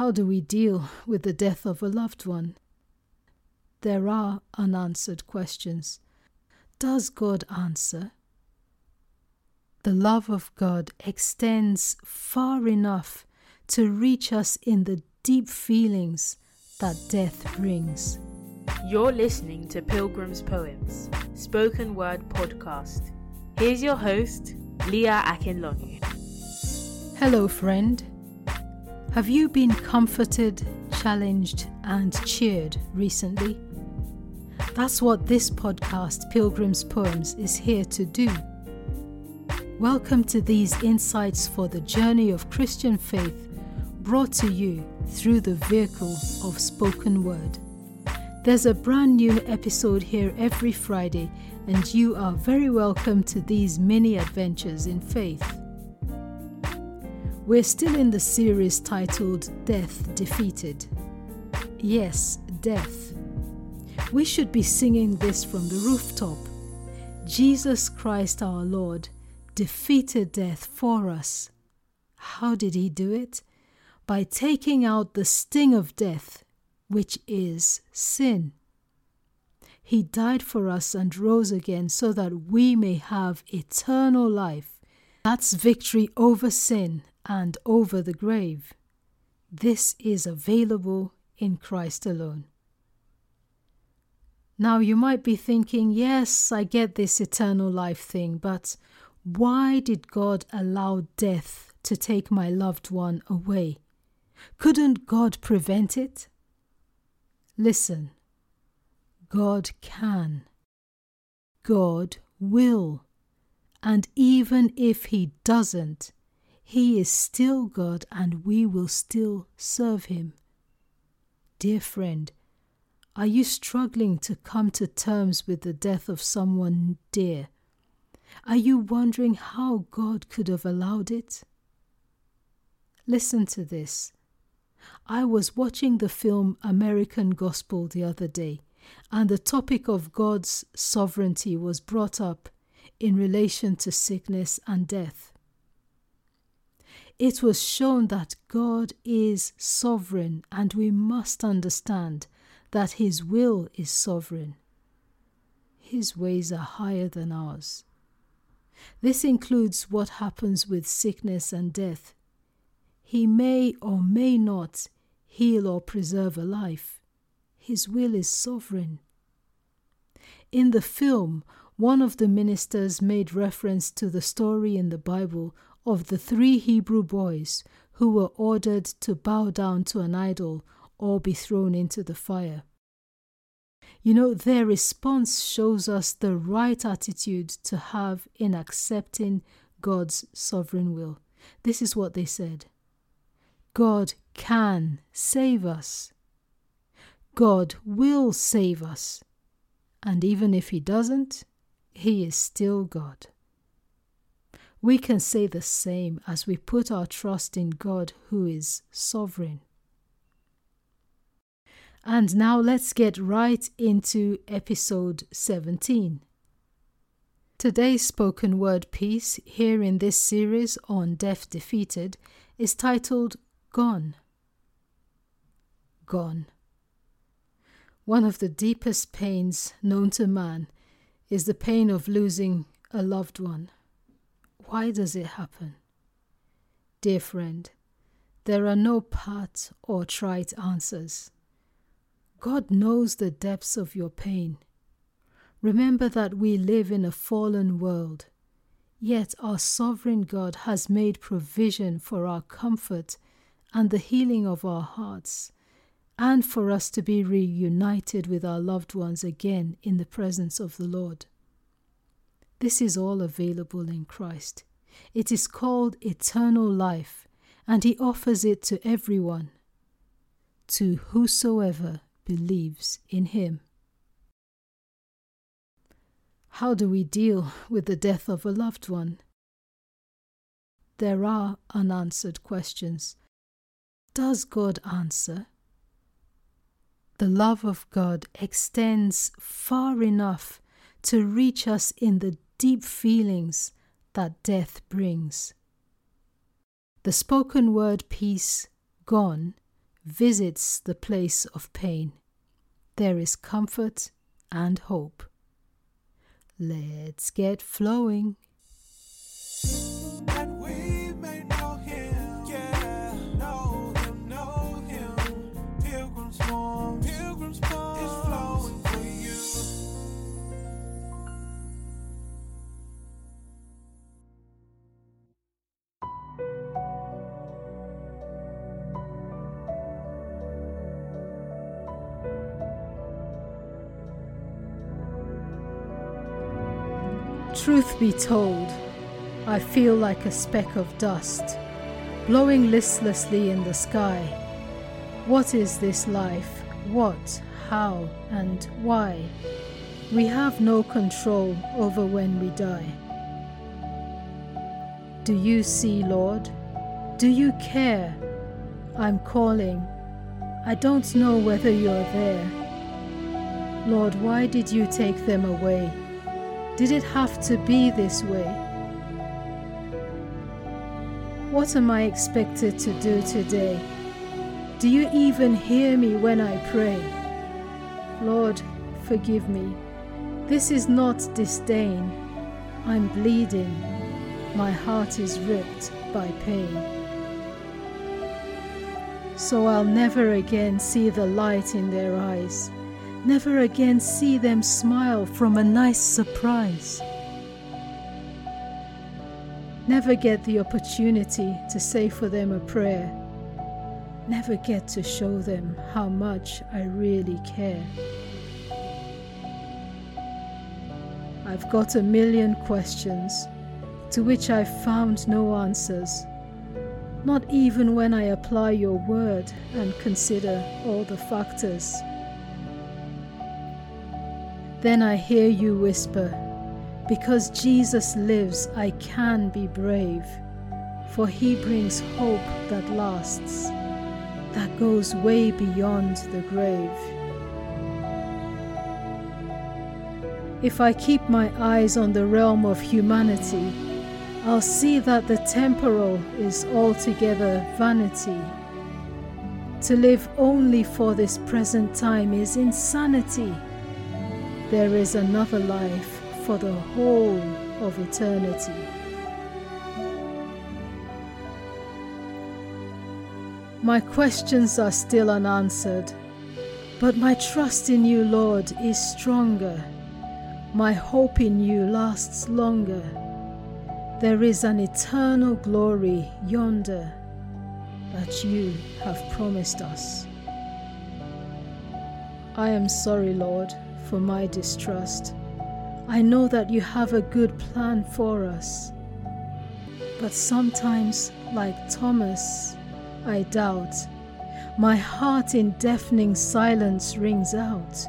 How do we deal with the death of a loved one? There are unanswered questions. Does God answer? The love of God extends far enough to reach us in the deep feelings that death brings. You're listening to Pilgrim's Poems, spoken word podcast. Here's your host, Leah Akinlonu. Hello, friend. Have you been comforted, challenged, and cheered recently? That's what this podcast, Pilgrim's Poems, is here to do. Welcome to these insights for the journey of Christian faith brought to you through the vehicle of spoken word. There's a brand new episode here every Friday, and you are very welcome to these mini adventures in faith. We're still in the series titled Death Defeated. Yes, death. We should be singing this from the rooftop. Jesus Christ our Lord defeated death for us. How did he do it? By taking out the sting of death, which is sin. He died for us and rose again so that we may have eternal life. That's victory over sin and over the grave. This is available in Christ alone. Now you might be thinking, yes, I get this eternal life thing, but why did God allow death to take my loved one away? Couldn't God prevent it? Listen, God can. God will. And even if He doesn't, he is still God and we will still serve Him. Dear friend, are you struggling to come to terms with the death of someone dear? Are you wondering how God could have allowed it? Listen to this. I was watching the film American Gospel the other day, and the topic of God's sovereignty was brought up in relation to sickness and death it was shown that God is sovereign and we must understand that His will is sovereign. His ways are higher than ours. This includes what happens with sickness and death. He may or may not heal or preserve a life. His will is sovereign. In the film, one of the ministers made reference to the story in the Bible of the three Hebrew boys who were ordered to bow down to an idol or be thrown into the fire. You know, their response shows us the right attitude to have in accepting God's sovereign will. This is what they said God can save us, God will save us, and even if He doesn't, He is still God. We can say the same as we put our trust in God who is sovereign. And now let's get right into episode 17. Today's spoken word piece here in this series on Death Defeated is titled Gone. Gone. One of the deepest pains known to man is the pain of losing a loved one. Why does it happen? Dear friend, there are no pat or trite answers. God knows the depths of your pain. Remember that we live in a fallen world, yet our sovereign God has made provision for our comfort and the healing of our hearts, and for us to be reunited with our loved ones again in the presence of the Lord. This is all available in Christ. It is called eternal life, and He offers it to everyone, to whosoever believes in Him. How do we deal with the death of a loved one? There are unanswered questions. Does God answer? The love of God extends far enough to reach us in the deep feelings that death brings. The spoken word piece Gone, visits the place of pain, there is comfort and hope. Let's get flowing. Truth be told, I feel like a speck of dust, blowing listlessly in the sky. What is this life? What, how, and why? We have no control over when we die. Do you see, Lord? Do you care? I'm calling. I don't know whether you're there. Lord, why did you take them away? Did it have to be this way? What am I expected to do today? Do you even hear me when I pray? Lord, forgive me. This is not disdain. I'm bleeding. My heart is ripped by pain. So I'll never again see the light in their eyes never again see them smile from a nice surprise. Never get the opportunity to say for them a prayer. Never get to show them how much I really care. I've got a million questions to which I've found no answers, not even when I apply your word and consider all the factors. Then I hear you whisper, Because Jesus lives, I can be brave, for he brings hope that lasts, that goes way beyond the grave. If I keep my eyes on the realm of humanity, I'll see that the temporal is altogether vanity. To live only for this present time is insanity. There is another life for the whole of eternity. My questions are still unanswered, but my trust in you, Lord, is stronger. My hope in you lasts longer. There is an eternal glory yonder that you have promised us. I am sorry, Lord for my distrust. I know that you have a good plan for us. But sometimes, like Thomas, I doubt. My heart in deafening silence rings out.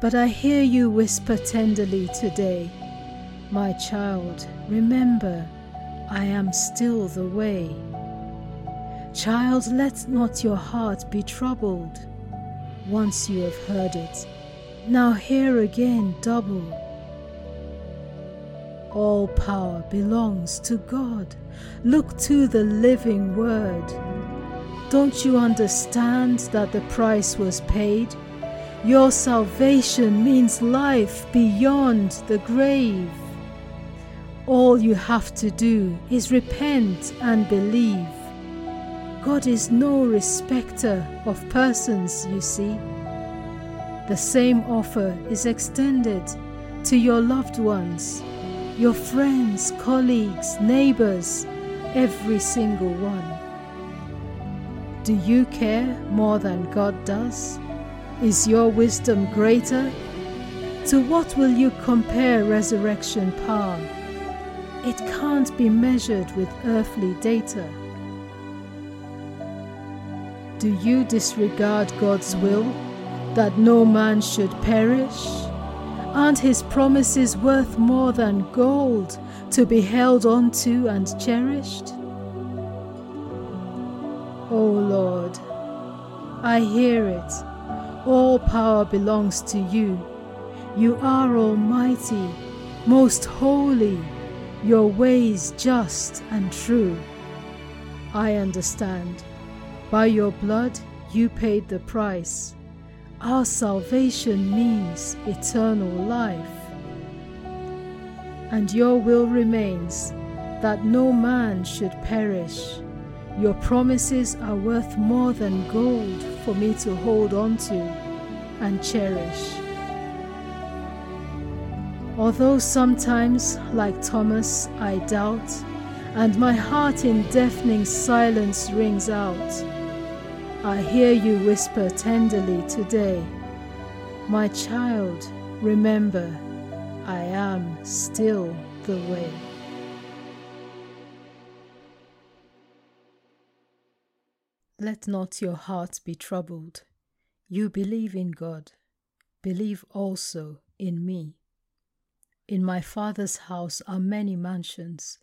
But I hear you whisper tenderly today, My child, remember, I am still the way. Child, let not your heart be troubled once you have heard it. Now hear again double. All power belongs to God. Look to the living Word. Don't you understand that the price was paid? Your salvation means life beyond the grave. All you have to do is repent and believe. God is no respecter of persons, you see. The same offer is extended to your loved ones, your friends, colleagues, neighbors, every single one. Do you care more than God does? Is your wisdom greater? To what will you compare resurrection power? It can't be measured with earthly data. Do you disregard God's will that no man should perish? Aren't his promises worth more than gold to be held onto and cherished? O oh Lord, I hear it. All power belongs to you. You are almighty, most holy, your ways just and true. I understand. By your blood, you paid the price. Our salvation means eternal life. And your will remains that no man should perish. Your promises are worth more than gold for me to hold on to and cherish. Although sometimes, like Thomas, I doubt, and my heart in deafening silence rings out, I hear you whisper tenderly today, My child, remember, I am still the way. Let not your heart be troubled. You believe in God. Believe also in me. In my Father's house are many mansions.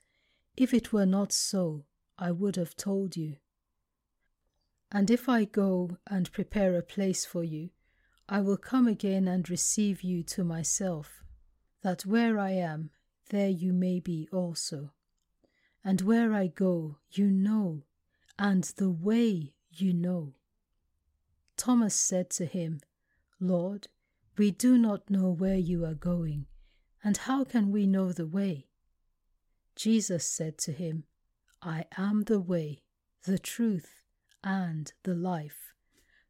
If it were not so, I would have told you. And if I go and prepare a place for you, I will come again and receive you to myself, that where I am, there you may be also. And where I go, you know, and the way you know. Thomas said to him, Lord, we do not know where you are going, and how can we know the way? Jesus said to him, I am the way, the truth, and the life.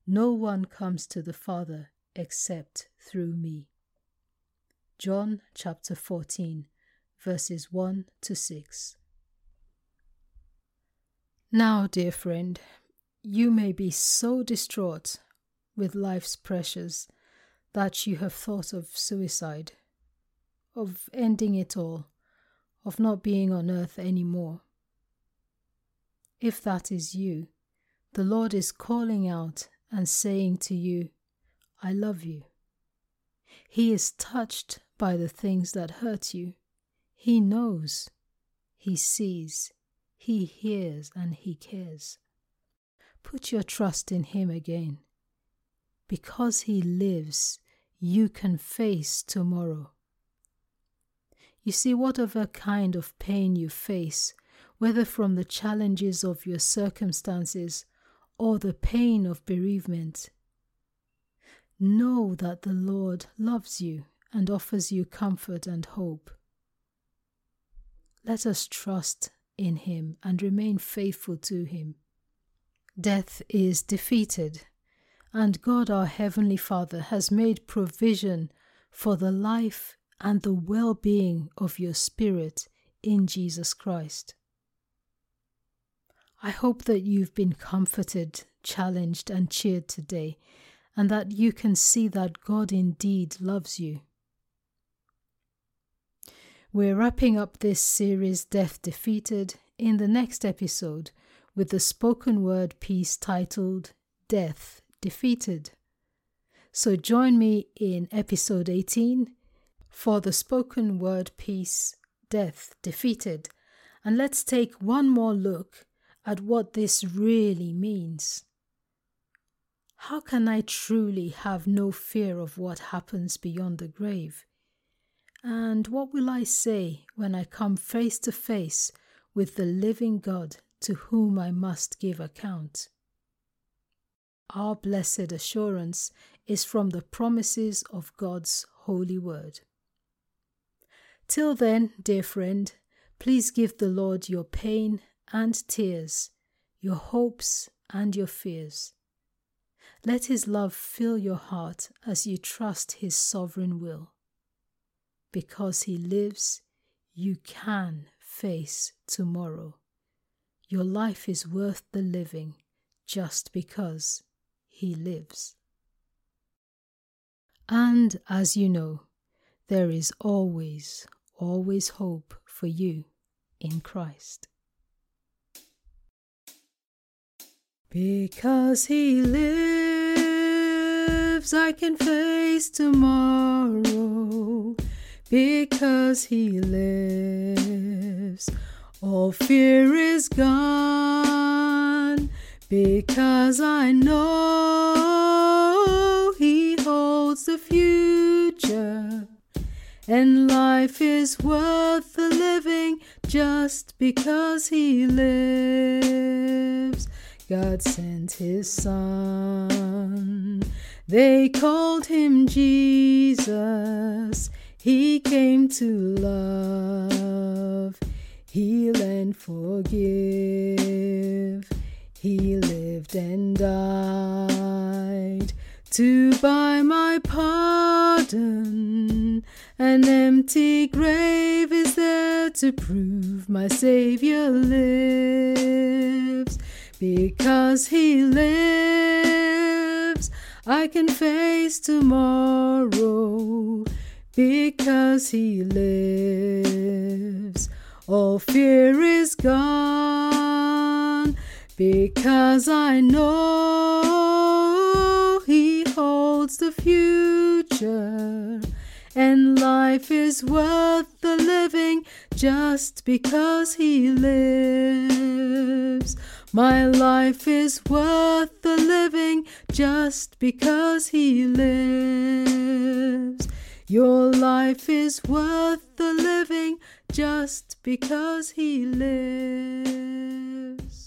No one comes to the Father except through me. John chapter 14, verses 1 to 6. Now, dear friend, you may be so distraught with life's pressures that you have thought of suicide, of ending it all, of not being on earth any more. If that is you, the Lord is calling out and saying to you, I love you. He is touched by the things that hurt you. He knows, He sees, He hears, and He cares. Put your trust in Him again. Because He lives, you can face tomorrow. You see, whatever kind of pain you face, whether from the challenges of your circumstances or the pain of bereavement, know that the Lord loves you and offers you comfort and hope. Let us trust in Him and remain faithful to Him. Death is defeated, and God our Heavenly Father has made provision for the life and the well being of your spirit in Jesus Christ. I hope that you've been comforted, challenged, and cheered today, and that you can see that God indeed loves you. We're wrapping up this series, Death Defeated, in the next episode with the spoken word piece titled Death Defeated. So join me in episode 18 for the spoken word piece Death Defeated, and let's take one more look at what this really means. How can I truly have no fear of what happens beyond the grave? And what will I say when I come face to face with the living God to whom I must give account. Our blessed assurance is from the promises of God's holy word. Till then, dear friend, please give the Lord your pain and tears, your hopes and your fears. Let his love fill your heart as you trust his sovereign will. Because he lives, you can face tomorrow. Your life is worth the living just because He lives. And as you know, there is always, always hope for you in Christ. Because He lives, I can face tomorrow. Because He lives, all fear is gone because I know He holds the future. And life is worth the living just because He lives. God sent his son. They called him Jesus. He came to love, heal, and forgive. He lived and died to buy my pardon. An empty grave is there to prove my Savior lives. Because He lives, I can face tomorrow. Because He lives, all fear is gone. Because I know He holds the future. And life is worth the living just because He lives. My life is worth the living just because He lives. Your life is worth the living just because He lives.